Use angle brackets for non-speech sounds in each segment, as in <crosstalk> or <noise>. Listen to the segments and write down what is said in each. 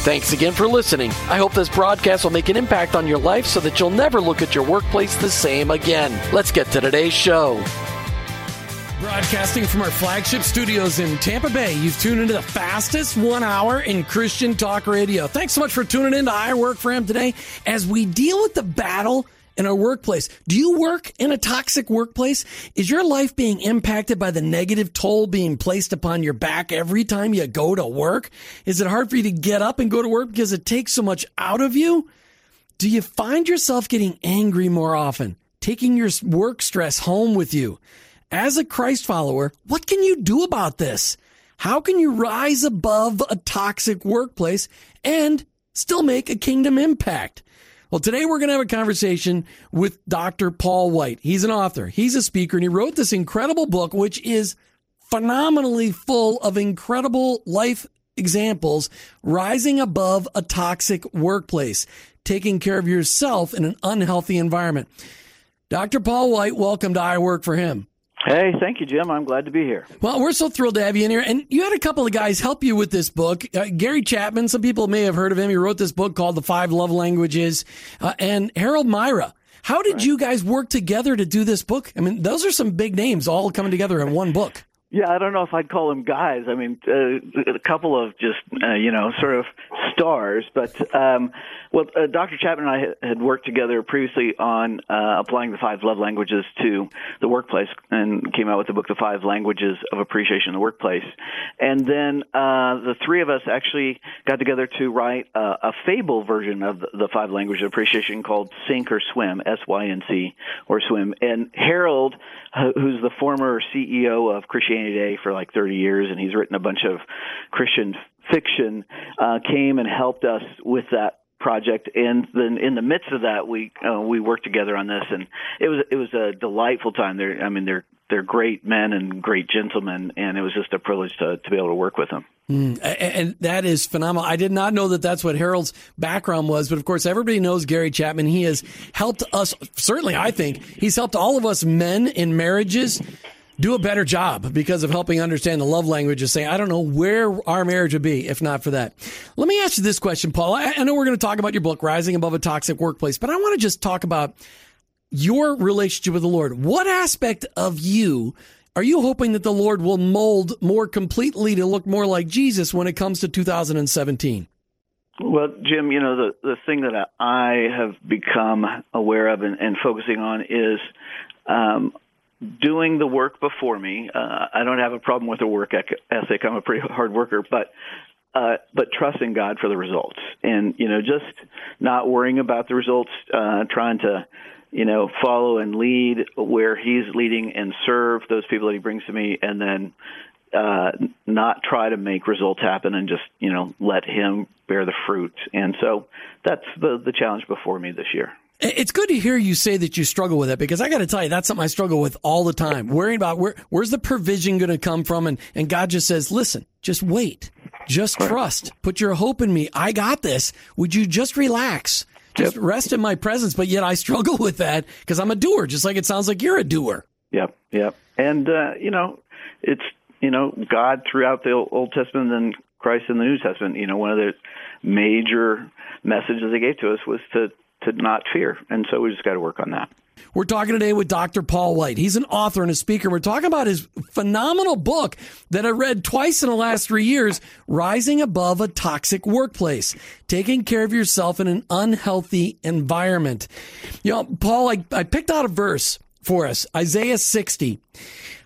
Thanks again for listening. I hope this broadcast will make an impact on your life so that you'll never look at your workplace the same again. Let's get to today's show. Broadcasting from our flagship studios in Tampa Bay, you've tuned into the fastest one hour in Christian talk radio. Thanks so much for tuning in to I Work for Him today as we deal with the battle in our workplace. Do you work in a toxic workplace? Is your life being impacted by the negative toll being placed upon your back every time you go to work? Is it hard for you to get up and go to work because it takes so much out of you? Do you find yourself getting angry more often, taking your work stress home with you? As a Christ follower, what can you do about this? How can you rise above a toxic workplace and still make a kingdom impact? Well, today we're going to have a conversation with Dr. Paul White. He's an author, he's a speaker, and he wrote this incredible book, which is phenomenally full of incredible life examples rising above a toxic workplace, taking care of yourself in an unhealthy environment. Dr. Paul White, welcome to I Work for Him. Hey, thank you, Jim. I'm glad to be here. Well, we're so thrilled to have you in here. And you had a couple of guys help you with this book. Uh, Gary Chapman, some people may have heard of him. He wrote this book called The Five Love Languages. Uh, and Harold Myra. How did right. you guys work together to do this book? I mean, those are some big names all coming together in one book. Yeah, I don't know if I'd call them guys. I mean, uh, a couple of just uh, you know sort of stars. But um, well, uh, Dr. Chapman and I had worked together previously on uh, applying the five love languages to the workplace, and came out with the book, The Five Languages of Appreciation in the Workplace. And then uh, the three of us actually got together to write a fable version of the five languages of appreciation called Sync or Swim, S Y N C or Swim. And Harold, who's the former CEO of Christianity Today for like 30 years, and he's written a bunch of Christian fiction, uh, came and helped us with that project. And then in the midst of that we uh, we worked together on this and it was it was a delightful time. They're i mean they're they're great men and great gentlemen and it was just a privilege to to be able to work with them. Mm, and that is phenomenal. I did not know that that's what harold's background was but of course everybody knows gary chapman. He has helped us certainly i think he's helped all of us men in marriages do a better job because of helping understand the love language of saying, I don't know where our marriage would be if not for that. Let me ask you this question, Paul. I, I know we're going to talk about your book, Rising Above a Toxic Workplace, but I want to just talk about your relationship with the Lord. What aspect of you are you hoping that the Lord will mold more completely to look more like Jesus when it comes to 2017? Well, Jim, you know, the, the thing that I have become aware of and, and focusing on is um, doing the work before me. Uh, I don't have a problem with a work ethic. I'm a pretty hard worker, but uh, but trusting God for the results, and you know, just not worrying about the results, uh, trying to you know follow and lead where He's leading and serve those people that He brings to me, and then uh, not try to make results happen and just you know let Him bear the fruit. And so that's the the challenge before me this year. It's good to hear you say that you struggle with it because I got to tell you that's something I struggle with all the time. Worrying about where where's the provision going to come from, and and God just says, "Listen, just wait, just trust, put your hope in me. I got this. Would you just relax, just yep. rest in my presence?" But yet I struggle with that because I'm a doer, just like it sounds like you're a doer. Yep, yep. And uh, you know, it's you know God throughout the Old Testament and Christ in the New Testament. You know, one of the major messages they gave to us was to to not fear. And so we just got to work on that. We're talking today with Dr. Paul White. He's an author and a speaker. We're talking about his phenomenal book that I read twice in the last three years, Rising Above a Toxic Workplace, taking care of yourself in an unhealthy environment. You know, Paul, I, I picked out a verse for us, Isaiah 60.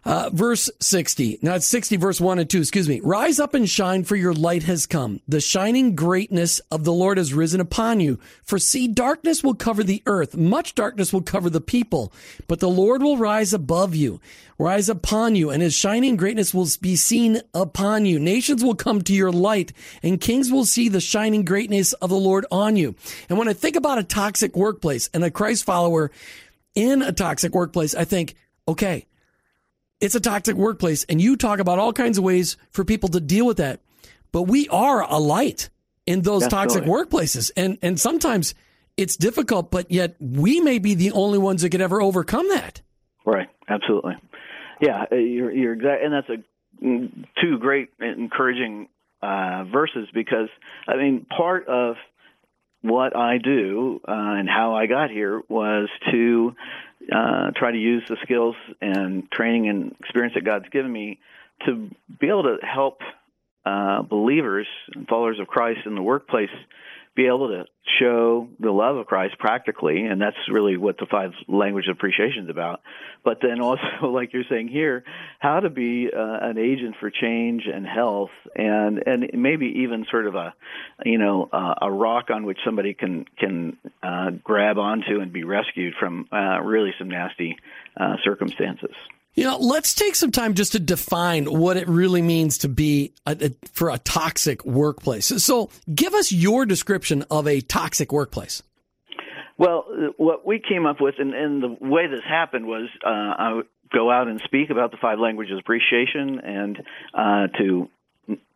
Uh, verse 60. Now it's 60, verse 1 and 2. Excuse me. Rise up and shine, for your light has come. The shining greatness of the Lord has risen upon you. For see, darkness will cover the earth. Much darkness will cover the people. But the Lord will rise above you, rise upon you, and his shining greatness will be seen upon you. Nations will come to your light, and kings will see the shining greatness of the Lord on you. And when I think about a toxic workplace and a Christ follower in a toxic workplace, I think, okay, it's a toxic workplace, and you talk about all kinds of ways for people to deal with that. But we are a light in those toxic workplaces, and and sometimes it's difficult, but yet we may be the only ones that could ever overcome that. Right. Absolutely. Yeah, uh, you're you're exact, and that's a mm, two great encouraging uh, verses because I mean part of what I do uh, and how I got here was to uh, try to use the skills and training and experience that God's given me to be able to help uh, believers and followers of Christ in the workplace be able to show the love of Christ practically, and that's really what the five language of appreciation is about. But then also, <laughs> like you're saying here, how to be uh, an agent for change and health, and and maybe even sort of a, you know, uh, a rock on which somebody can can uh, grab onto and be rescued from uh, really some nasty uh, circumstances. You know, let's take some time just to define what it really means to be a, a, for a toxic workplace. So, give us your description of a toxic workplace. Well, what we came up with, and, and the way this happened was, uh, I would go out and speak about the five languages of appreciation, and uh, to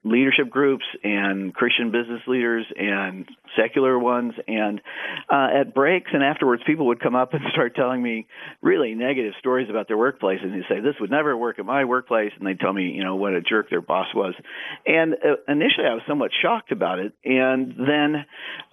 leadership groups and Christian business leaders and secular ones. And uh, at breaks and afterwards, people would come up and <laughs> start telling me really negative stories about their workplace. And they'd say, This would never work at my workplace. And they'd tell me, you know, what a jerk their boss was. And uh, initially, I was somewhat shocked about it. And then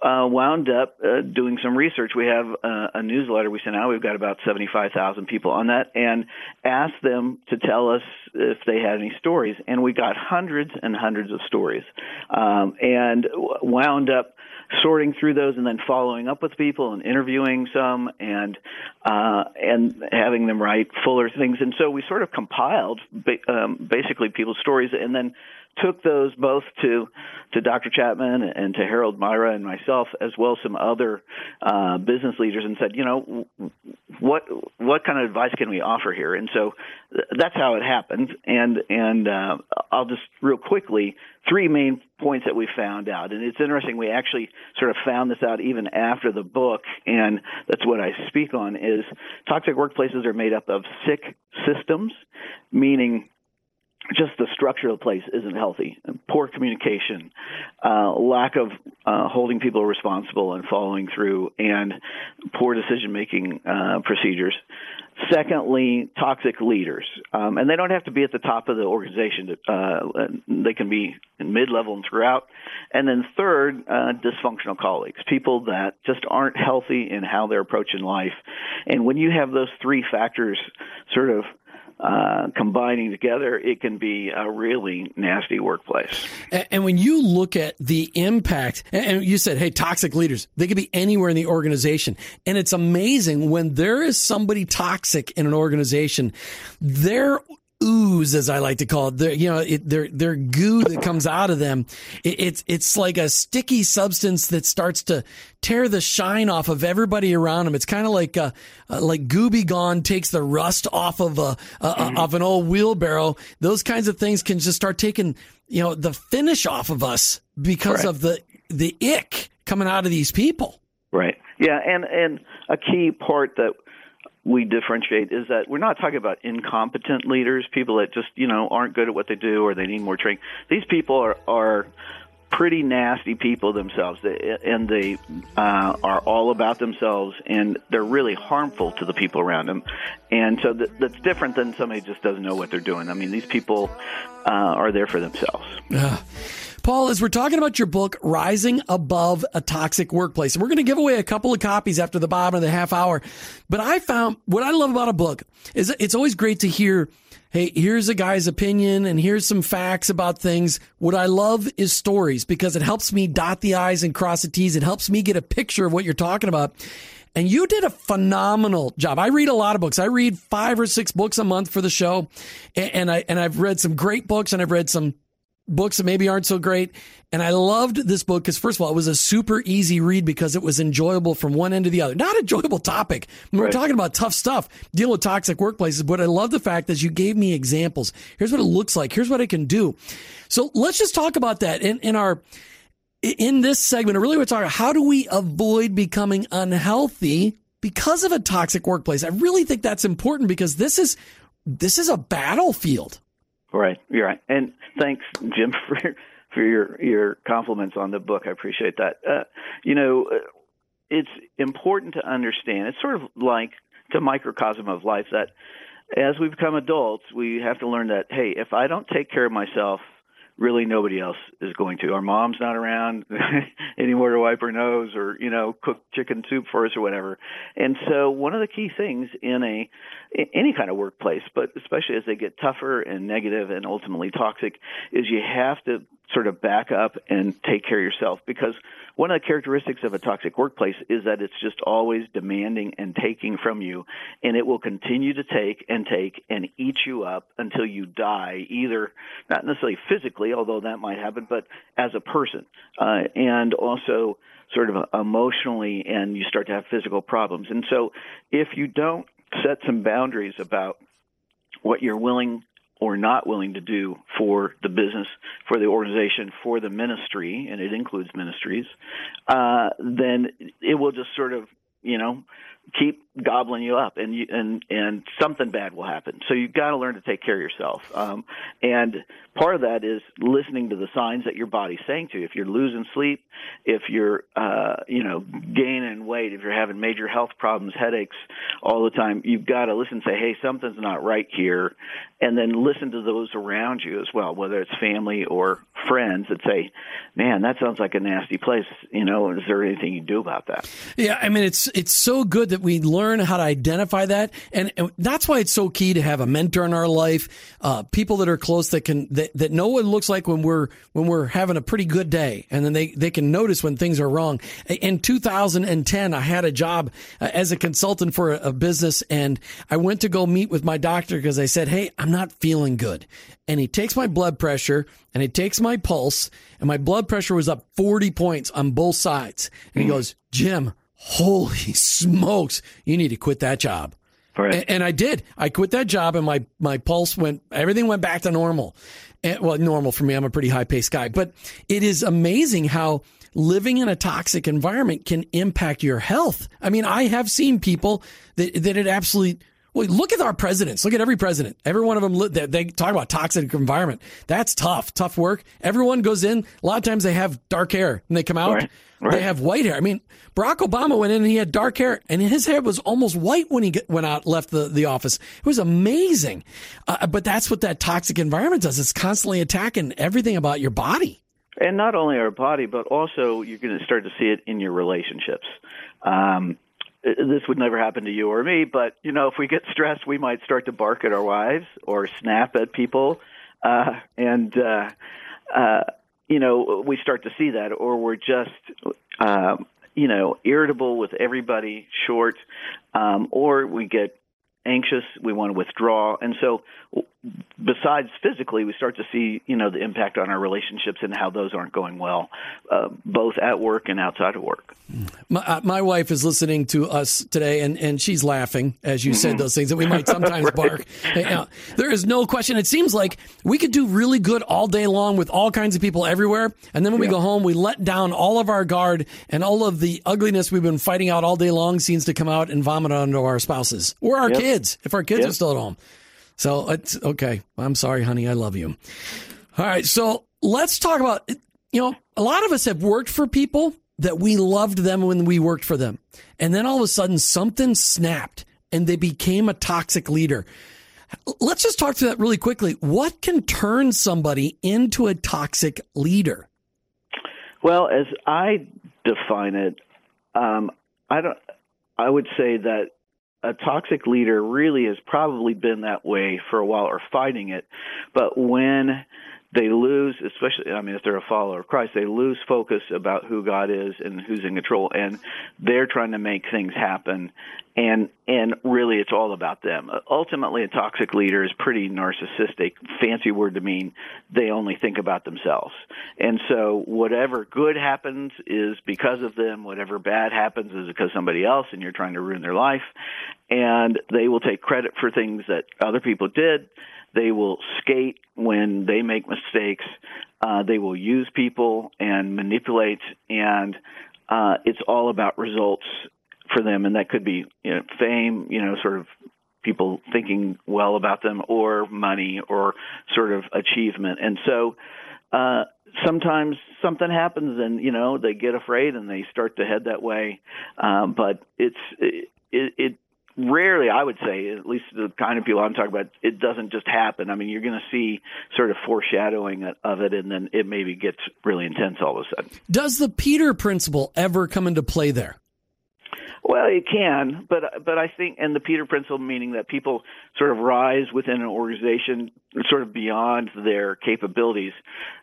uh, wound up uh, doing some research. We have a newsletter we sent out. We've got about 75,000 people on that. And asked them to tell us if they had any stories. And we got hundreds and hundreds of stories. Um, and wound up sorting through those and then following up with people and interviewing some and uh, and having them write fuller things. And so we sort of compiled ba- um, basically people's stories and then took those both to to Dr. Chapman and to Harold Myra and myself, as well as some other uh, business leaders, and said, you know, what what kind of advice can we offer here? And so that's how it happened. And and uh, I'll just real quickly three main points that we found out. And it's interesting. We actually sort of found this out even after the book, and that's what I speak on. Is toxic workplaces are made up of sick systems, meaning just the structure of the place isn't healthy. Poor communication, uh, lack of uh, holding people responsible and following through, and poor decision making uh, procedures. Secondly, toxic leaders, um, and they don't have to be at the top of the organization. Uh, they can be in mid-level and throughout. And then third, uh, dysfunctional colleagues, people that just aren't healthy in how they're approaching life. And when you have those three factors, sort of uh, combining together, it can be a really nasty workplace. And, and when you look at the impact, and you said, hey, toxic leaders, they could be anywhere in the organization. And it's amazing when there is somebody toxic in an organization, their ooze, as I like to call it. Their, you know, it, their their goo that comes out of them. It, it's it's like a sticky substance that starts to tear the shine off of everybody around them. It's kind of like uh, uh, like Gooby Gone takes the rust off of a mm-hmm. of an old wheelbarrow. Those kinds of things can just start taking you know the finish off of us because right. of the the ick coming out of these people. Right. Yeah, and and a key part that we differentiate is that we're not talking about incompetent leaders, people that just you know aren't good at what they do or they need more training. These people are are pretty nasty people themselves, and they uh, are all about themselves, and they're really harmful to the people around them. And so that's different than somebody just doesn't know what they're doing. I mean, these people uh, are there for themselves. Uh, Paul, as we're talking about your book, Rising Above a Toxic Workplace, and we're going to give away a couple of copies after the bottom of the half hour. But I found what I love about a book is it's always great to hear hey, here's a guy's opinion and here's some facts about things. What I love is stories because it helps me dot the I's and cross the T's. It helps me get a picture of what you're talking about. And you did a phenomenal job. I read a lot of books. I read five or six books a month for the show. And I, and I've read some great books and I've read some books that maybe aren't so great. And I loved this book because, first of all, it was a super easy read because it was enjoyable from one end to the other. Not enjoyable topic. We're talking about tough stuff, dealing with toxic workplaces. But I love the fact that you gave me examples. Here's what it looks like. Here's what I can do. So let's just talk about that in, in our in this segment. I Really, we're talking how do we avoid becoming unhealthy because of a toxic workplace. I really think that's important because this is this is a battlefield. Right, you're right. And thanks, Jim, <laughs> for for your your compliments on the book. I appreciate that. Uh, you know, uh, it's important to understand. It's sort of like the microcosm of life that as we become adults, we have to learn that hey, if I don't take care of myself really nobody else is going to. Our mom's not around <laughs> anymore to wipe her nose or, you know, cook chicken soup for us or whatever. And so one of the key things in a any kind of workplace, but especially as they get tougher and negative and ultimately toxic, is you have to sort of back up and take care of yourself. Because one of the characteristics of a toxic workplace is that it's just always demanding and taking from you and it will continue to take and take and eat you up until you die either not necessarily physically although that might happen but as a person. Uh, and also sort of emotionally and you start to have physical problems. And so if you don't set some boundaries about what you're willing or not willing to do for the business, for the organization, for the ministry, and it includes ministries, uh, then it will just sort of, you know, keep gobbling you up and you, and and something bad will happen. So you've got to learn to take care of yourself. Um, and part of that is listening to the signs that your body's saying to you. If you're losing sleep if you're uh, you know gaining weight if you're having major health problems headaches all the time you've got to listen and say hey something's not right here and then listen to those around you as well whether it's family or friends that say man that sounds like a nasty place you know is there anything you do about that? Yeah i mean it's it's so good that we learn how to identify that, and, and that's why it's so key to have a mentor in our life, uh, people that are close that can that, that know what it looks like when we're when we're having a pretty good day, and then they they can notice when things are wrong. In 2010, I had a job uh, as a consultant for a, a business, and I went to go meet with my doctor because I said, "Hey, I'm not feeling good," and he takes my blood pressure and he takes my pulse, and my blood pressure was up 40 points on both sides, and he hmm. goes, "Jim." Holy smokes, you need to quit that job. Right. And, and, I did. I quit that job, and my my pulse went. Everything went back to normal. And, well, normal for me. I'm a pretty high paced guy, but it is amazing how living in a toxic environment can impact your health. I mean, I have seen people that that it absolutely. Well, look at our presidents. Look at every president. Every one of them, they, they talk about toxic environment. That's tough, tough work. Everyone goes in. A lot of times they have dark hair and they come out. Right. Right. They have white hair. I mean, Barack Obama went in and he had dark hair, and his hair was almost white when he get, went out, left the, the office. It was amazing. Uh, but that's what that toxic environment does. It's constantly attacking everything about your body. And not only our body, but also you're going to start to see it in your relationships. Um, this would never happen to you or me, but you know, if we get stressed, we might start to bark at our wives or snap at people, uh, and uh, uh, you know, we start to see that, or we're just, um, you know, irritable with everybody, short, um, or we get anxious, we want to withdraw, and so besides physically, we start to see you know the impact on our relationships and how those aren't going well, uh, both at work and outside of work. My, uh, my, wife is listening to us today, and, and she's laughing as you said mm-hmm. those things that we might sometimes <laughs> right. bark. there is no question. It seems like we could do really good all day long with all kinds of people everywhere, and then when yeah. we go home, we let down all of our guard, and all of the ugliness we've been fighting out all day long seems to come out and vomit onto our spouses or our yep. kids if our kids yep. are still at home. So it's okay. I'm sorry, honey. I love you. All right. So let's talk about, you know, a lot of us have worked for people that we loved them when we worked for them. And then all of a sudden something snapped and they became a toxic leader. Let's just talk to that really quickly. What can turn somebody into a toxic leader? Well, as I define it, um, I don't. I would say that a toxic leader really has probably been that way for a while or fighting it, but when they lose, especially, I mean, if they're a follower of Christ, they lose focus about who God is and who's in control, and they're trying to make things happen, and and really, it's all about them. Ultimately, a toxic leader is pretty narcissistic. Fancy word to mean they only think about themselves, and so whatever good happens is because of them. Whatever bad happens is because somebody else, and you're trying to ruin their life, and they will take credit for things that other people did they will skate when they make mistakes. Uh, they will use people and manipulate, and uh, it's all about results for them. And that could be you know, fame, you know, sort of people thinking well about them, or money, or sort of achievement. And so. Uh, sometimes something happens and you know they get afraid and they start to head that way um, but it's it, it rarely, I would say, at least the kind of people I'm talking about, it doesn't just happen. I mean, you're going to see sort of foreshadowing of it, and then it maybe gets really intense all of a sudden. Does the Peter principle ever come into play there? Well, it can, but but I think, and the Peter Principle meaning that people sort of rise within an organization, sort of beyond their capabilities.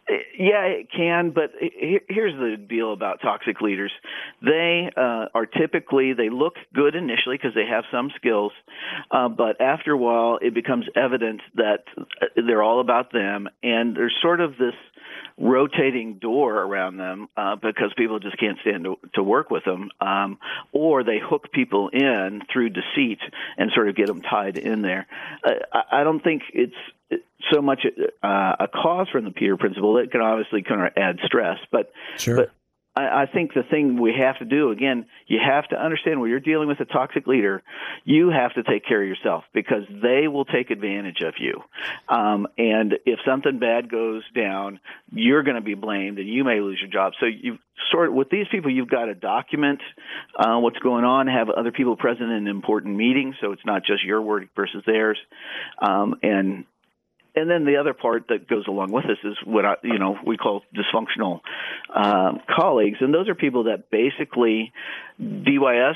Eh, yeah, it can, but here's the deal about toxic leaders: they uh, are typically they look good initially because they have some skills, uh, but after a while, it becomes evident that uh, they're all about them, and there's sort of this rotating door around them uh, because people just can't stand to, to work with them, um, or they hook people in through deceit and sort of get them tied in there. Uh, I, I don't think it's so much uh, a cause from the Peter principle. It can obviously kind of add stress, but sure. but I, I think the thing we have to do again, you have to understand when you're dealing with a toxic leader, you have to take care of yourself because they will take advantage of you. Um, and if something bad goes down, you're going to be blamed, and you may lose your job. So you sort of, with these people, you've got to document uh, what's going on, have other people present in important meetings, so it's not just your word versus theirs, um, and and then the other part that goes along with this is what I, you know we call dysfunctional um, colleagues, and those are people that basically DYS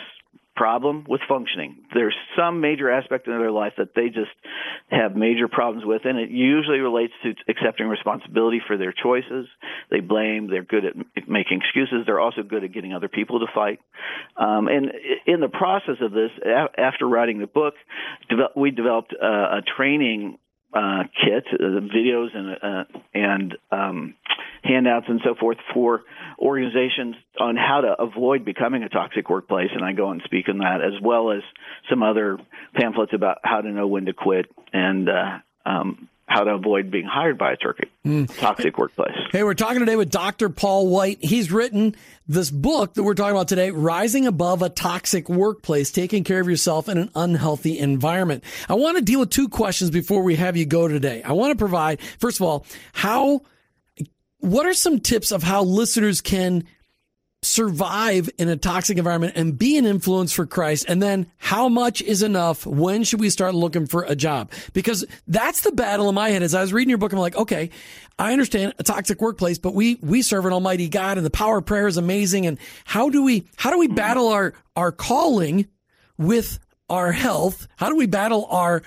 problem with functioning. There's some major aspect in their life that they just have major problems with, and it usually relates to accepting responsibility for their choices. They blame. They're good at making excuses. They're also good at getting other people to fight. Um, and in the process of this, after writing the book, we developed a, a training uh, kit, uh, videos and uh, and um, handouts and so forth for organizations on how to avoid becoming a toxic workplace. And I go and speak on that as well as some other pamphlets about how to know when to quit and uh, um, how to avoid being hired by a toxic, mm. toxic workplace. Hey, we're talking today with Dr. Paul White. He's written this book that we're talking about today, Rising Above a Toxic Workplace, Taking Care of Yourself in an Unhealthy Environment. I want to deal with two questions before we have you go today. I want to provide, first of all, how, what are some tips of how listeners can survive in a toxic environment and be an influence for Christ? And then how much is enough? When should we start looking for a job? Because that's the battle in my head. As I was reading your book, I'm like, okay, I understand a toxic workplace, but we, we serve an almighty God and the power of prayer is amazing. And how do we, how do we mm-hmm. battle our, our calling with our health? How do we battle our,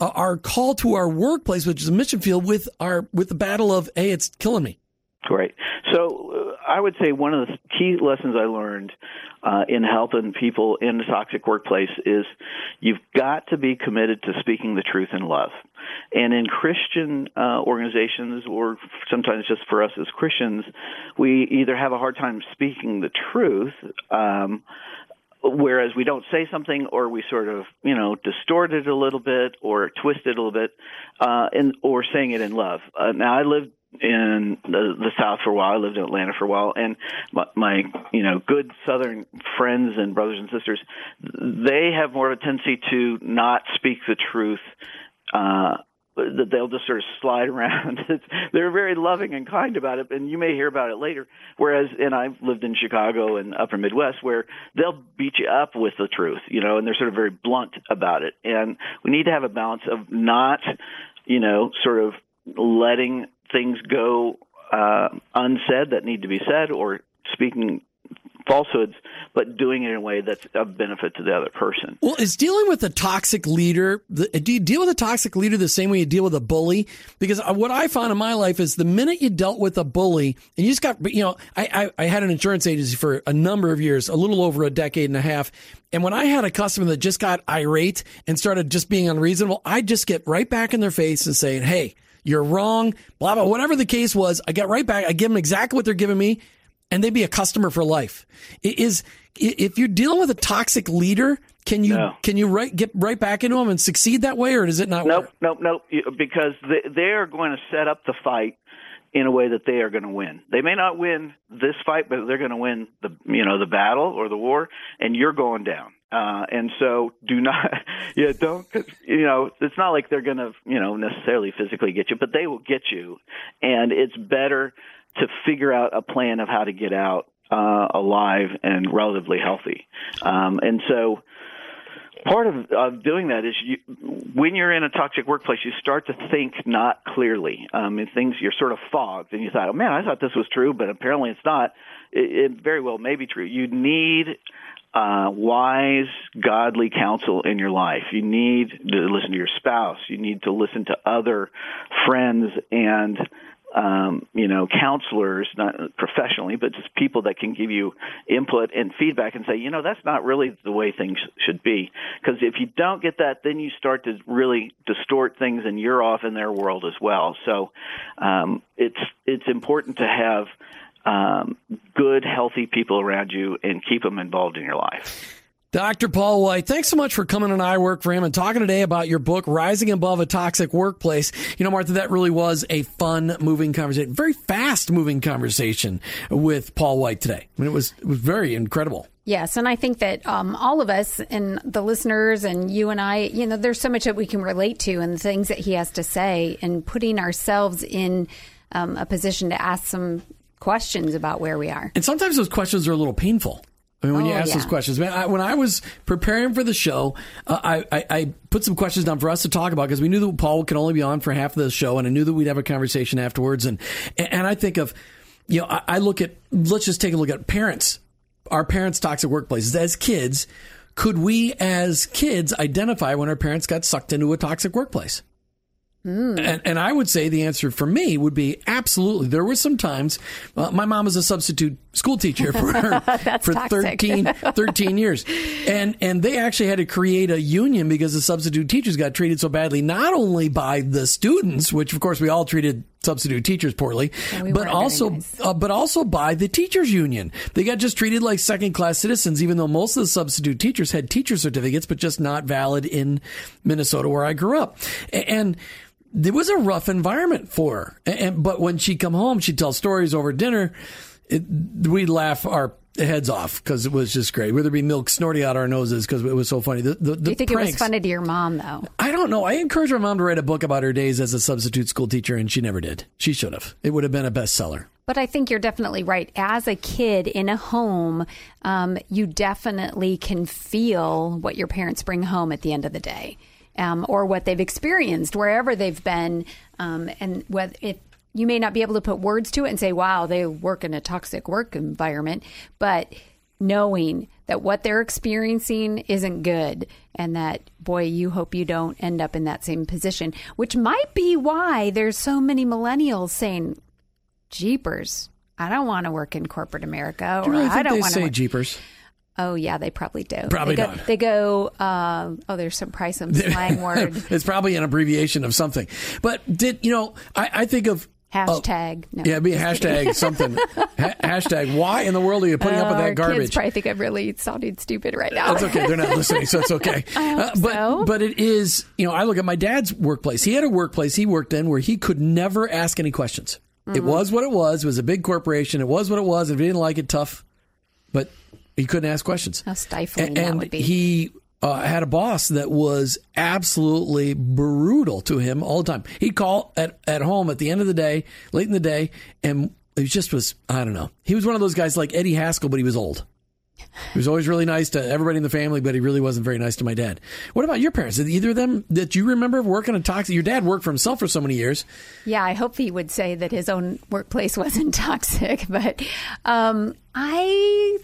our call to our workplace, which is a mission field with our, with the battle of, Hey, it's killing me. Great. So uh, I would say one of the key lessons I learned uh, in helping people in the toxic workplace is you've got to be committed to speaking the truth in love. And in Christian uh, organizations, or sometimes just for us as Christians, we either have a hard time speaking the truth. Um, whereas we don't say something or we sort of you know distort it a little bit or twist it a little bit uh and or saying it in love uh, now i lived in the, the South for a while. I lived in Atlanta for a while, and my, my you know good Southern friends and brothers and sisters, they have more of a tendency to not speak the truth. Uh, that they'll just sort of slide <laughs> around. they're very loving and kind about it, and you may hear about it later. Whereas, and I've lived in Chicago and Upper Midwest, where they'll beat you up with the truth, you know, and they're sort of very blunt about it. And we need to have a balance of not, you know, sort of letting things go uh, unsaid that need to be said or speaking falsehoods, but doing it in a way that's of benefit to the other person. Well, is dealing with a toxic leader, do you deal with a toxic leader the same way you deal with a bully? Because uh, what I found in my life is the minute you dealt with a bully and you just got, you know, I, I, I had an insurance agency for a number of years, a little over a decade and a half. And when I had a customer that just got irate and started just being unreasonable, I'd just get right back in their face and saying, Hey, you're wrong, blah, blah, whatever the case was. I get right back. I give them exactly what they're giving me and they'd be a customer for life. Is if you're dealing with a toxic leader, can you no. can you right, get right back into them and succeed that way, or does it not? Nope, work? nope, nope. Because they, they are going to set up the fight in a way that they are going to win. They may not win this fight, but they're going to win the you know the battle or the war, and you're going down. Uh, and so do not, <laughs> yeah, don't, you know, it's not like they're going to, you know, necessarily physically get you, but they will get you. And it's better to figure out a plan of how to get out uh, alive and relatively healthy. Um, and so part of, of doing that is you, when you're in a toxic workplace, you start to think not clearly. Um, and things you're sort of fogged, and you thought, "Oh man, I thought this was true, but apparently it's not." It, it very well may be true. You need uh, wise, godly counsel in your life. You need to listen to your spouse. You need to listen to other friends and um, you know, counselors, not professionally, but just people that can give you input and feedback and say, you know, that's not really the way things should be. Because if you don't get that, then you start to really distort things, and you're off in their world as well. So um, it's it's important to have um, good, healthy people around you and keep them involved in your life. Dr. Paul White, thanks so much for coming on I Work for Him and talking today about your book, Rising Above a Toxic Workplace. You know, Martha, that really was a fun, moving conversation, very fast moving conversation with Paul White today. I mean, it was, it was very incredible. Yes, and I think that um, all of us and the listeners and you and I, you know, there's so much that we can relate to and the things that he has to say and putting ourselves in um, a position to ask some questions about where we are. And sometimes those questions are a little painful. I mean, when oh, you ask yeah. those questions, man, I, when I was preparing for the show, uh, I, I, I, put some questions down for us to talk about because we knew that Paul could only be on for half of the show, and I knew that we'd have a conversation afterwards. And and I think of, you know, I, I look at let's just take a look at parents, our parents' toxic workplaces as kids. Could we, as kids, identify when our parents got sucked into a toxic workplace? Mm. And, and, I would say the answer for me would be absolutely. There were some times, uh, my mom was a substitute school teacher for, <laughs> for 13, 13 years. And, and they actually had to create a union because the substitute teachers got treated so badly, not only by the students, which of course we all treated substitute teachers poorly, we but also, nice. uh, but also by the teachers union. They got just treated like second class citizens, even though most of the substitute teachers had teacher certificates, but just not valid in Minnesota where I grew up. And, it was a rough environment for her. And, but when she'd come home, she'd tell stories over dinner. It, we'd laugh our heads off because it was just great. Whether it be milk snorting out our noses because it was so funny. The, the, the Do you think pranks, it was funny to your mom though? I don't know. I encouraged my mom to write a book about her days as a substitute school teacher, and she never did. She should have. It would have been a bestseller. But I think you're definitely right. As a kid in a home, um, you definitely can feel what your parents bring home at the end of the day um, or what they've experienced wherever they've been. Um, and whether if you may not be able to put words to it and say, wow, they work in a toxic work environment, but knowing that what they're experiencing isn't good and that boy you hope you don't end up in that same position which might be why there's so many millennials saying jeepers i don't want to work in corporate america or really i don't want to say jeepers Oh yeah, they probably do. Probably they go, not. They go. Uh, oh, there's some probably <laughs> some slang word. it's probably an abbreviation of something. But did you know? I, I think of Hashtag. Uh, no, yeah, be hashtag <laughs> something. ha- hashtag. Why in the world are you putting uh, up with that garbage? Kids probably think I'm really sounding stupid right now. That's okay. They're not <laughs> listening, so it's okay. Uh, but so. but it is. You know, I look at my dad's workplace. He had a workplace he worked in where he could never ask any questions. Mm-hmm. It was what it was. It was a big corporation. It was what it was. If he didn't like it, tough. But he couldn't ask questions. How stifling and, that would be. He uh, had a boss that was absolutely brutal to him all the time. He'd call at, at home at the end of the day, late in the day, and it just was, I don't know. He was one of those guys like Eddie Haskell, but he was old. He was always really nice to everybody in the family, but he really wasn't very nice to my dad. What about your parents? Did either of them that you remember working in toxic? Your dad worked for himself for so many years. Yeah, I hope he would say that his own workplace <laughs> wasn't toxic, but um, I,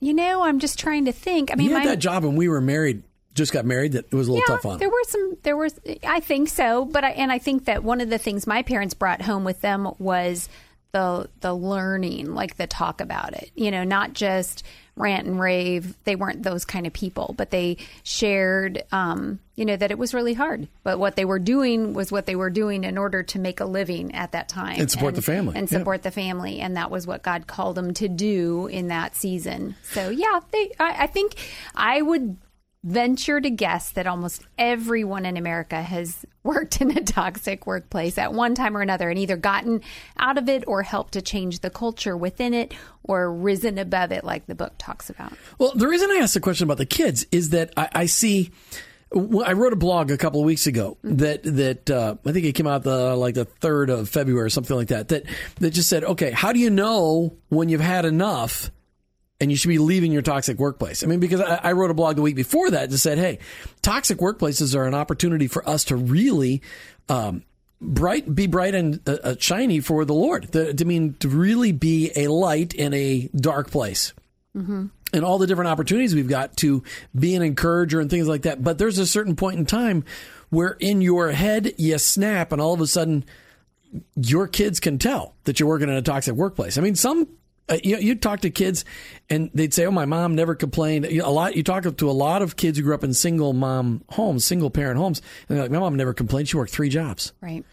you know, I'm just trying to think. I mean, you had my, that job when we were married. Just got married. That it was a little yeah, tough on. there were some. There was, I think so, but I and I think that one of the things my parents brought home with them was the the learning, like the talk about it. You know, not just rant and rave. They weren't those kind of people, but they shared, um, you know, that it was really hard. But what they were doing was what they were doing in order to make a living at that time And support the family. and Yeah. support the family, and that was what God called them to do in that season. So yeah, they. I, I think I would venture to guess that almost everyone in America has <laughs> worked in a toxic workplace at one time or another and either gotten out of it or helped to change the culture within it or risen above it, like the book talks about. Well, the reason I asked the question about the kids is that I, I see. I wrote a blog a couple of weeks ago that that uh, I think it came out the like the third of February or something like that. That that just said, okay, how do you know when you've had enough? And you should be leaving your toxic workplace. I mean, because I, I wrote a blog the week before that that said, "Hey, toxic workplaces are an opportunity for us to really um, bright, be bright and uh, uh, shiny for the Lord. To, to mean to really be a light in a dark place." and all the different opportunities we've got to be an encourager and things like that. But there's a certain point in time where in your head you snap, and all of a sudden your kids can tell that you're working in a toxic workplace. I mean, some. Uh, you, you talk to kids and they'd say, "Oh, my mom never complained." You know, a lot. You talk to a lot of kids who grew up in single mom homes, single parent homes, and they're like, "My mom never complained. She worked three jobs." Right.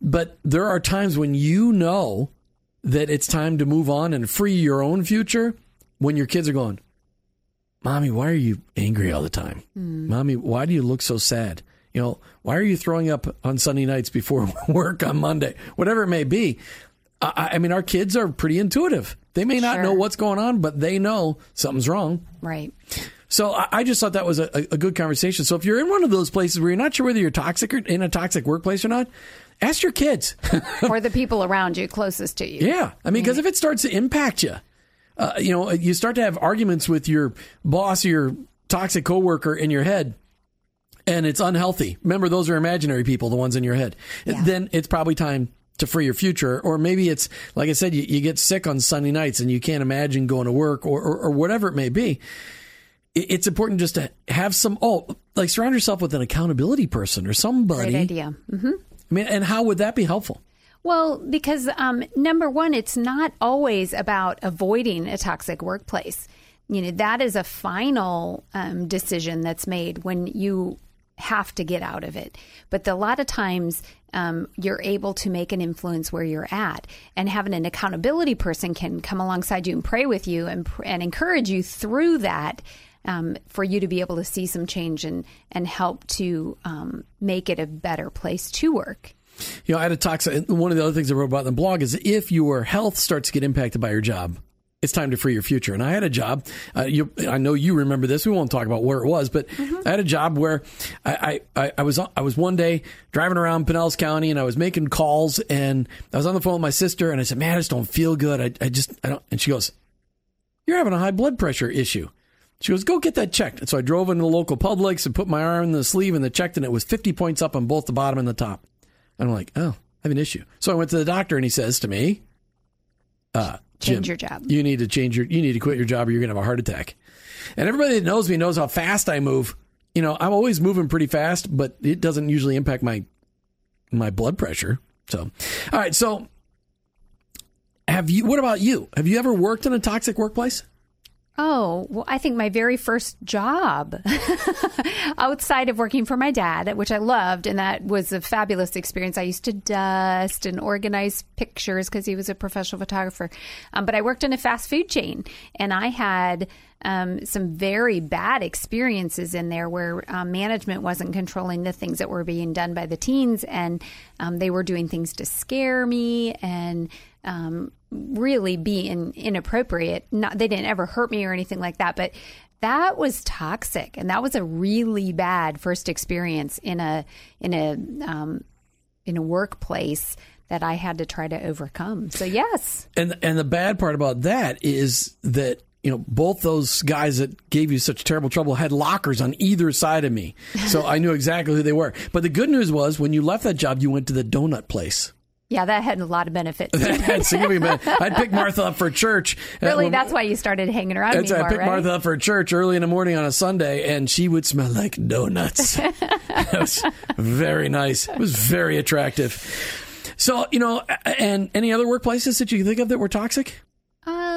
But there are times when you know that it's time to move on and free your own future when your kids are going, Mommy, why are you angry all the time? Mommy, why do you look so sad? You know, why are you throwing up on Sunday nights before <laughs> work on Monday? Whatever it may be. I, I mean, our kids are pretty intuitive. They may not Sure. know what's going on, but they know something's wrong. Right. So I, I just thought that was a, a good conversation. So if you're in one of those places where you're not sure whether you're toxic or in a toxic workplace or not, ask your kids. <laughs> or the people around you closest to you. Yeah, I mean, because if it starts to impact you, uh, you know, you start to have arguments with your boss or your toxic coworker in your head, and it's unhealthy. Remember, those are imaginary people, the ones in your head. Then it's probably time to free your future, or maybe it's like I said, you, you get sick on Sunday nights and you can't imagine going to work, or or, or whatever it may be. It- It's important just to have some oh, like surround yourself with an accountability person or somebody. Great idea. hmm I mean, and how would that be helpful? Well, because um, number one, it's not always about avoiding a toxic workplace. You know, that is a final um, decision that's made when you have to get out of it. But a lot of times, um, you're able to make an influence where you're at, and having an accountability person can come alongside you and pray with you and and encourage you through that. Um, for you to be able to see some change and and help to um, make it a better place to work. You know, I had a toxic. One of the other things I wrote about in the blog is if your health starts to get impacted by your job, it's time to free your future. And I had a job. Uh, you, I know you remember this. We won't talk about where it was, but I had a job where I, I, I, was I was one day driving around Pinellas County and I was making calls and I was on the phone with my sister and I said, "Man, I just don't feel good. I, I just I don't." And she goes, "You're having a high blood pressure issue." She goes, go get that checked. And so I drove into the local Publix and put my arm in the sleeve and the checked, and it was 50 points up on both the bottom and the top. And I'm like, oh, I have an issue. So I went to the doctor and he says to me, uh, Jim, Change your job. You need to change your, you need to quit your job or you're going to have a heart attack. And everybody that knows me knows how fast I move. You know, I'm always moving pretty fast, but it doesn't usually impact my, my blood pressure. So, all right. So have you, what about you? Have you ever worked in a toxic workplace? Oh, well, I think my very first job <laughs> outside of working for my dad, which I loved, and that was a fabulous experience. I used to dust and organize pictures because he was a professional photographer. Um, but I worked in a fast food chain, and I had um, some very bad experiences in there where um, management wasn't controlling the things that were being done by the teens, and um, they were doing things to scare me and um, really be in, inappropriate. Not they didn't ever hurt me or anything like that, but that was toxic, and that was a really bad first experience in a in a um, in a workplace that I had to try to overcome. So yes, And and the bad part about that is that you know, both those guys that gave you such terrible trouble had lockers on either side of me. So I knew exactly who they were. But the good news was when you left that job, you went to the donut place. Yeah, that had a lot of benefits. <laughs> Significant I'd pick Martha up for church. uh, really, when- that's why you started hanging around That's me. I picked right? Martha up for church early in the morning on a Sunday, and she would smell like donuts. <laughs> that was very nice. It was very attractive. So, you know, and any other workplaces that you think of that were toxic?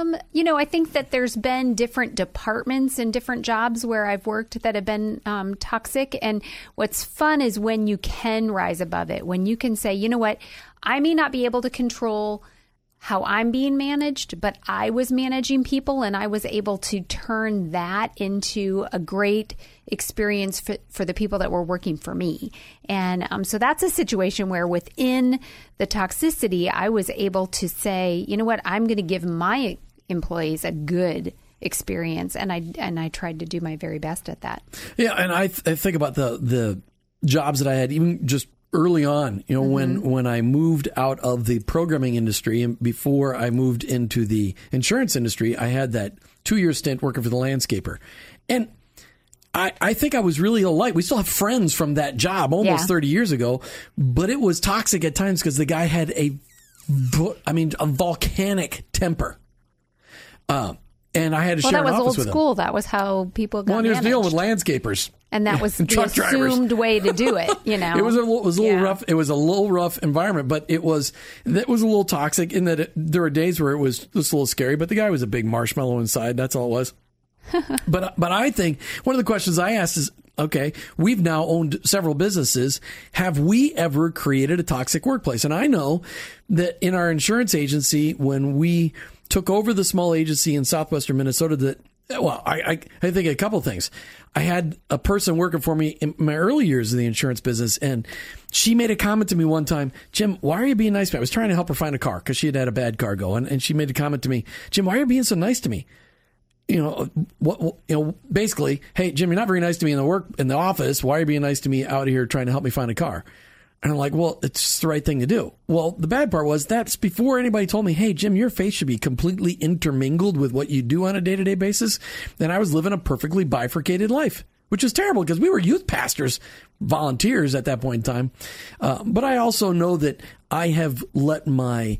Um, you know, I think that there's been different departments and different jobs where I've worked that have been um, toxic. And what's fun is when you can rise above it, when you can say, you know what, I may not be able to control how I'm being managed, but I was managing people and I was able to turn that into a great experience for, for the people that were working for me. And um, so that's a situation where within the toxicity, I was able to say, you know what, I'm going to give my employees a good experience and I and I tried to do my very best at that. Yeah, and I, th- I think about the the jobs that I had even just early on. You know, when mm-hmm. when I moved out of the programming industry and before I moved into the insurance industry, I had that two year stint working for the landscaper, and. I, I think I was really a light. We still have friends from that job almost Yeah. 30 years ago, but it was toxic at times because the guy had a I mean, a volcanic temper. Um, and I had to Well, share that was old school. That was how people got Well, he was dealing with landscapers. and that was <laughs> and the truck drivers. assumed way to do it. You <laughs> know, It was a little- it was a little Yeah. rough. It was a little rough environment, but it was that was a little toxic in that it, there were days where it was just a little scary. But the guy was a big marshmallow inside. That's all it was. <laughs> but but I think one of the questions I asked is, okay, we've now owned several businesses. Have we ever created a toxic workplace? And I know that in our insurance agency, when we took over the small agency in southwestern Minnesota, that well, I I, I think a couple of things. I had a person working for me in my early years in the insurance business, and she made a comment to me one time, Jim, why are you being nice to me? I was trying to help her find a car because she had had a bad car go, and, and she made a comment to me, Jim, why are you being so nice to me? you know, what, what- you know, basically, hey, Jim, you're not very nice to me in the work in the office. Why are you being nice to me out here trying to help me find a car? And I'm like, well, it's the right thing to do. Well, the bad part was that's before anybody told me, hey, Jim, your face should be completely intermingled with what you do on a day to day basis. And I was living a perfectly bifurcated life, which is terrible because we were youth pastors, volunteers at that point in time. Uh, but I also know that I have let my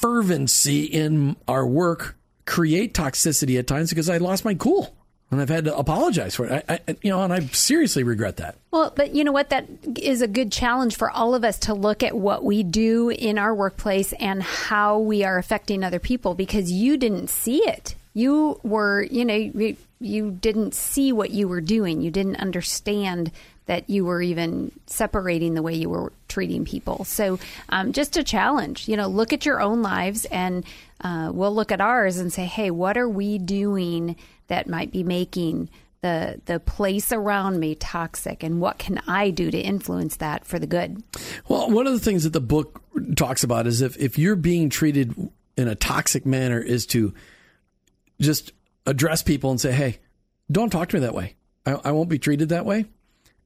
fervency in our work create toxicity at times because I lost my cool and I've had to apologize for it. I, I, you know, and I seriously regret that. Well, but you know what? That is a good challenge for all of us to look at what we do in our workplace and how we are affecting other people because you didn't see it. You were, you know, you, didn't see what you were doing. You didn't understand that you were even separating the way you were treating people. So, um, just a challenge, you know, look at your own lives and uh, we'll look at ours and say, hey, what are we doing that might be making the the place around me toxic and what can I do to influence that for the good? Well, one of the things that the book talks about is if, if you're being treated in a toxic manner is to just address people and say, hey, don't talk to me that way. I, I won't be treated that way.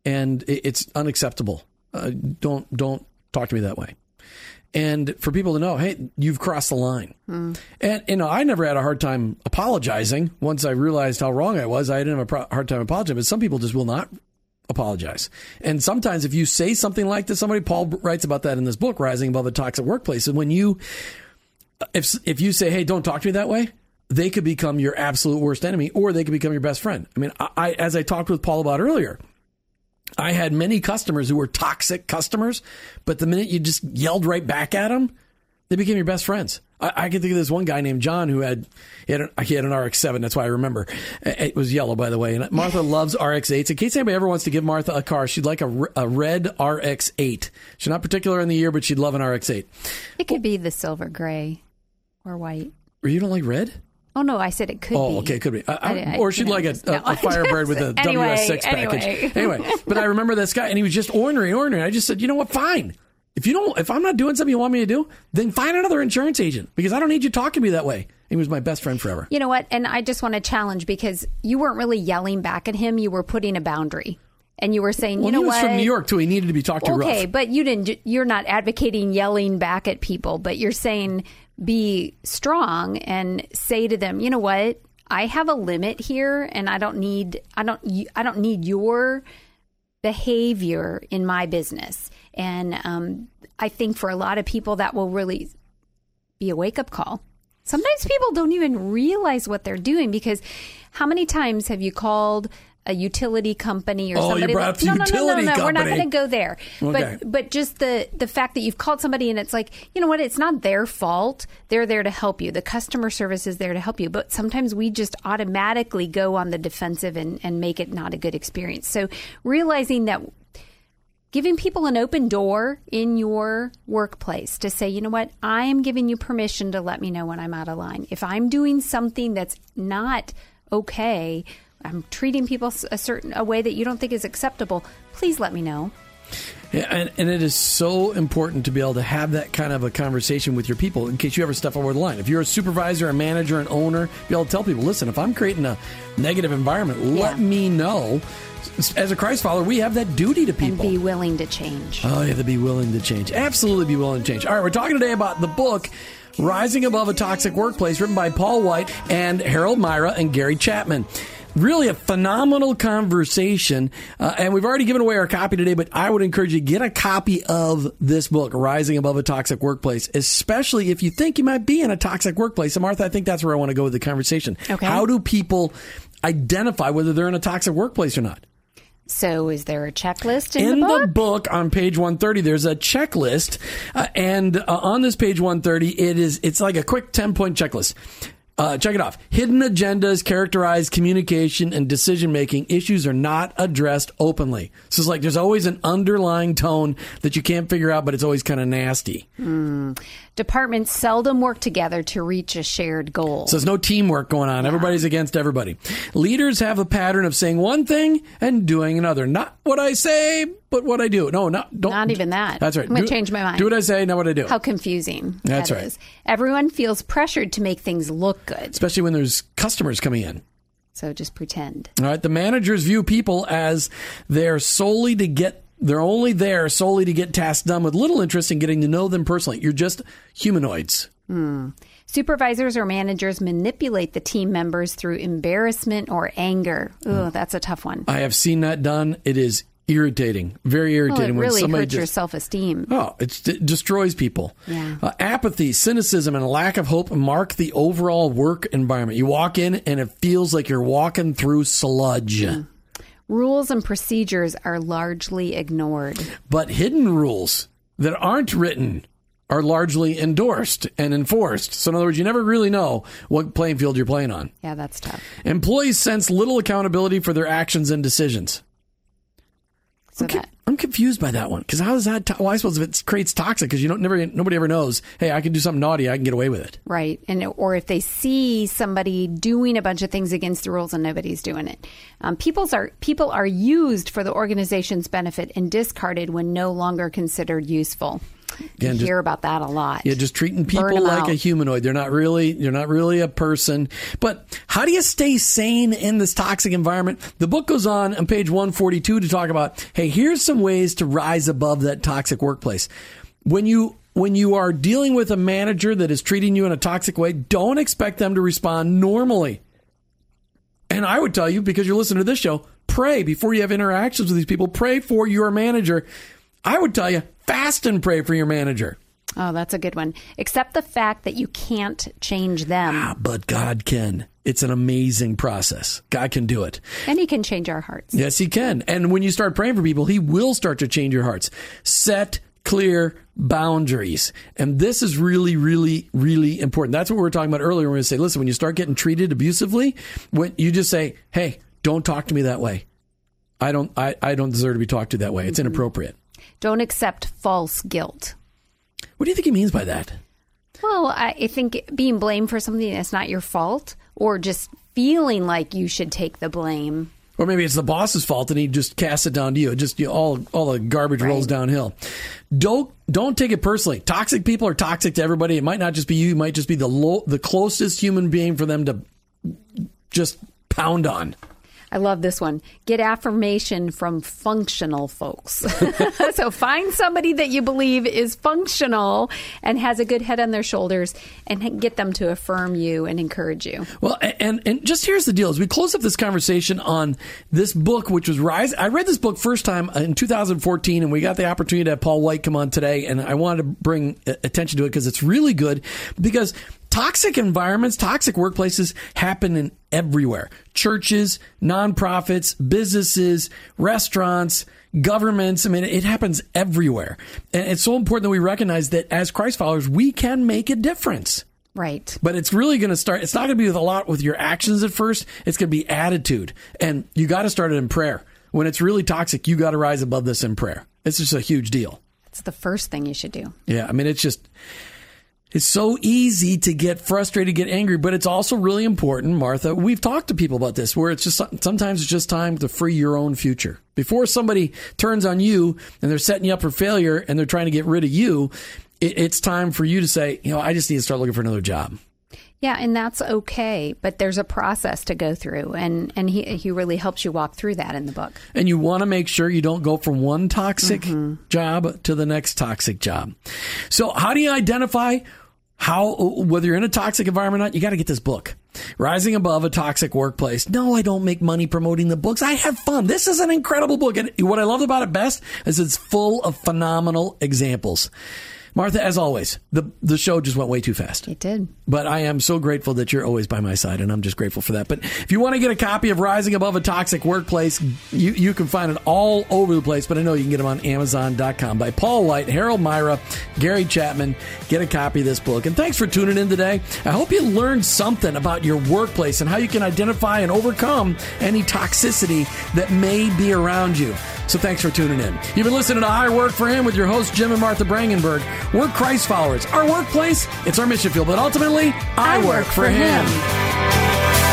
And it, it's unacceptable. Uh, don't, don't talk to me that way. And for people to know, hey, you've crossed the line. And, you know, I never had a hard time apologizing once I realized how wrong I was. I didn't have a pro- hard time apologizing, but some people just will not apologize. And sometimes if you say something like this, somebody, Paul writes about that in this book, Rising Above the Toxic Workplace. And when you, if, if you say, hey, don't talk to me that way, they could become your absolute worst enemy or they could become your best friend. I mean, I, I as I talked with Paul about earlier, I had many customers who were toxic customers, but the minute you just yelled right back at them, they became your best friends. I, I can think of this one guy named John who had he had, an, he had an RX-7. That's why I remember. It was yellow, by the way. And Martha loves RX-8s. In case anybody ever wants to give Martha a car, she'd like a, a red RX-8. She's not particular in the year, but she'd love an RX-8. It could be the silver gray or white. Or you don't like red? Oh no, I said it could Oh, be. okay, it could be. I, I, or she'd like a, a, no, a Firebird with a Anyway, WS6 package. anyway. Anyway, but I remember this guy, and he was just ornery, ornery. I just said, you know what? Fine. If you don't, if I'm not doing something you want me to do, then find another insurance agent because I don't need you talking to me that way. He was my best friend forever. You know what? And I just want to challenge because you weren't really yelling back at him. You were putting a boundary, and you were saying, Well, you know he was what? from New York too. He needed to be talked to Okay, rough. but you didn't. You're not advocating yelling back at people, but you're saying be strong and say to them, you know what? I have a limit here and I don't need I don't I don't need your behavior in my business. And um, I think for a lot of people that will really be a wake up call. Sometimes people don't even realize what they're doing because how many times have you called a utility company or oh, somebody. You brought that, no, no, no, no, no, no, We're not going to go there. Okay. But but just the the fact that you've called somebody and it's like, you know what? It's not their fault. They're there to help you. The customer service is there to help you. But sometimes we just automatically go on the defensive and and make it not a good experience. So realizing that giving people an open door in your workplace to say, you know what, I am giving you permission to let me know when I'm out of line. If I'm doing something that's not okay, I'm treating people a certain a way that you don't think is acceptable, please let me know. Yeah, and, and it is so important to be able to have that kind of a conversation with your people in case you ever step over the line. If you're a supervisor, a manager, an owner, be able to tell people, listen, if I'm creating a negative environment, yeah. let me know. As a Christ follower, we have that duty to people. And be willing to change. Oh, you have to be willing to change. Absolutely be willing to change. All right, we're talking today about the book Rising Above a Toxic Workplace, written by Paul White and Harold Myra and Gary Chapman really a phenomenal conversation. Uh, and we've already given away our copy today, but I would encourage you to get a copy of this book, Rising Above a Toxic Workplace, especially if you think you might be in a toxic workplace. And Martha, I think that's where I want to go with the conversation. Okay. How do people identify whether they're in a toxic workplace or not? So, is there a checklist in, in the, book? the book? on page 130? There's a checklist, uh, and uh, on this page 130, it is it's like a quick 10 point checklist. Uh, check it off. Hidden agendas characterize communication and decision making. Issues are not addressed openly. So it's like there's always an underlying tone that you can't figure out, but it's always kind of nasty. Mm. Departments seldom work together to reach a shared goal. So there's no teamwork going on. Yeah. Everybody's against everybody. Leaders have a pattern of saying one thing and doing another. Not what I say, but what I do. No, not don't. Not even that. That's right. I'm going to change my mind. Do what I say, not what I do. How confusing. That's that right. Is. Everyone feels pressured to make things look good, especially when there's customers coming in. So just pretend. All right. The managers view people as there solely to get they're only there solely to get tasks done with little interest in getting to know them personally. You're just humanoids. Hmm. Supervisors or managers manipulate the team members through embarrassment or anger. Ooh, that's a tough one. I have seen that done. It is irritating, very irritating. Well, it really hurts just, your self esteem. Oh, it destroys people. Yeah. Uh, apathy, cynicism, and a lack of hope mark the overall work environment. You walk in and it feels like you're walking through sludge. Mm. Rules and procedures are largely ignored. But hidden rules that aren't written are largely endorsed and enforced. So, in other words, you never really know what playing field you're playing on. Yeah, that's tough. Employees sense little accountability for their actions and decisions. I'm, that. I'm confused by that one because how is that? To- well, I suppose if it creates toxic because you don't never nobody ever knows. Hey, I can do something naughty. I can get away with it. Right, and or if they see somebody doing a bunch of things against the rules and nobody's doing it, um, people's are people are used for the organization's benefit and discarded when no longer considered useful. Again, you just- hear about that a lot. Yeah, just treating people like out. a humanoid. They're not really you're not really a person. But how do you stay sane in this toxic environment? The book goes on on page 142 to talk about, hey, here's some ways to rise above that toxic workplace. When you when you are dealing with a manager that is treating you in a toxic way, don't expect them to respond normally. And I would tell you, because you're listening to this show, pray before you have interactions with these people. Pray for your manager. I would tell you, fast and pray for your manager. Oh, that's a good one. Except the fact that you can't change them, Ah, but God can. It's an amazing process. God can do it. and He can change our hearts. Yes, He can. And when you start praying for people, He will start to change your hearts. Set clear boundaries. And this is really, really, really important. That's what we were talking about earlier when we say, listen, when you start getting treated abusively, when you just say, hey, don't talk to me that way. I don't I, I don't deserve to be talked to that way. It's inappropriate. Don't accept false guilt. What do you think he means by that? Well, I think being blamed for something that's not your fault, or just feeling like you should take the blame. Or maybe it's the boss's fault and he just casts it down to you. It Just you know, all all the garbage rolls downhill. Don't don't take it personally. Toxic people are toxic to everybody. It might not just be you. It might just be the low, the closest human being for them to just pound on. I love this one. Get affirmation from functional folks. <laughs> so find somebody that you believe is functional and has a good head on their shoulders and get them to affirm you and encourage you. Well, and and just here's the deal: as we close up this conversation on this book, which was Rise. I read this book first time in 2014, and we got the opportunity to have Paul White come on today, and I wanted to bring attention to it because it's really good because toxic environments, toxic workplaces happen in everywhere. Churches, nonprofits, businesses, restaurants, governments. I mean, it happens everywhere. And it's so important that we recognize that as Christ followers, we can make a difference. Right. But it's really going to start, it's not going to be with a lot with your actions at first. It's going to be attitude. And you got to start it in prayer. When it's really toxic, you got to rise above this in prayer. It's just a huge deal. It's the first thing you should do. Yeah. I mean, it's just, it's so easy to get frustrated, get angry, but it's also really important, Martha. We've talked to people about this where it's just sometimes it's just time to free your own future. Before somebody turns on you and they're setting you up for failure and they're trying to get rid of you, it's time for you to say, you know, I just need to start looking for another job. Yeah, and that's okay, but there's a process to go through, and and he he really helps you walk through that in the book. And you want to make sure you don't go from one toxic mm-hmm. job to the next toxic job. So, how do you identify how whether you're in a toxic environment or not? You got to get this book. Rising Above a Toxic Workplace. No, I don't make money promoting the books. I have fun. This is an incredible book. And what I love about it best is it's full of phenomenal examples. Martha, as always, the the show just went way too fast. It did. But I am so grateful that you're always by my side, and I'm just grateful for that. But if you want to get a copy of Rising Above a Toxic Workplace, you, you can find it all over the place, but I know you can get them on Amazon.com by Paul White, Harold Myra, Gary Chapman. Get a copy of this book. And thanks for tuning in today. I hope you learned something about your workplace and how you can identify and overcome any toxicity that may be around you. So thanks for tuning in. You've been listening to I Work for Him with your hosts, Jim and Martha Brangenberg. We're Christ followers. Our workplace, it's our mission field, but ultimately, I, I work, work, for, him. him.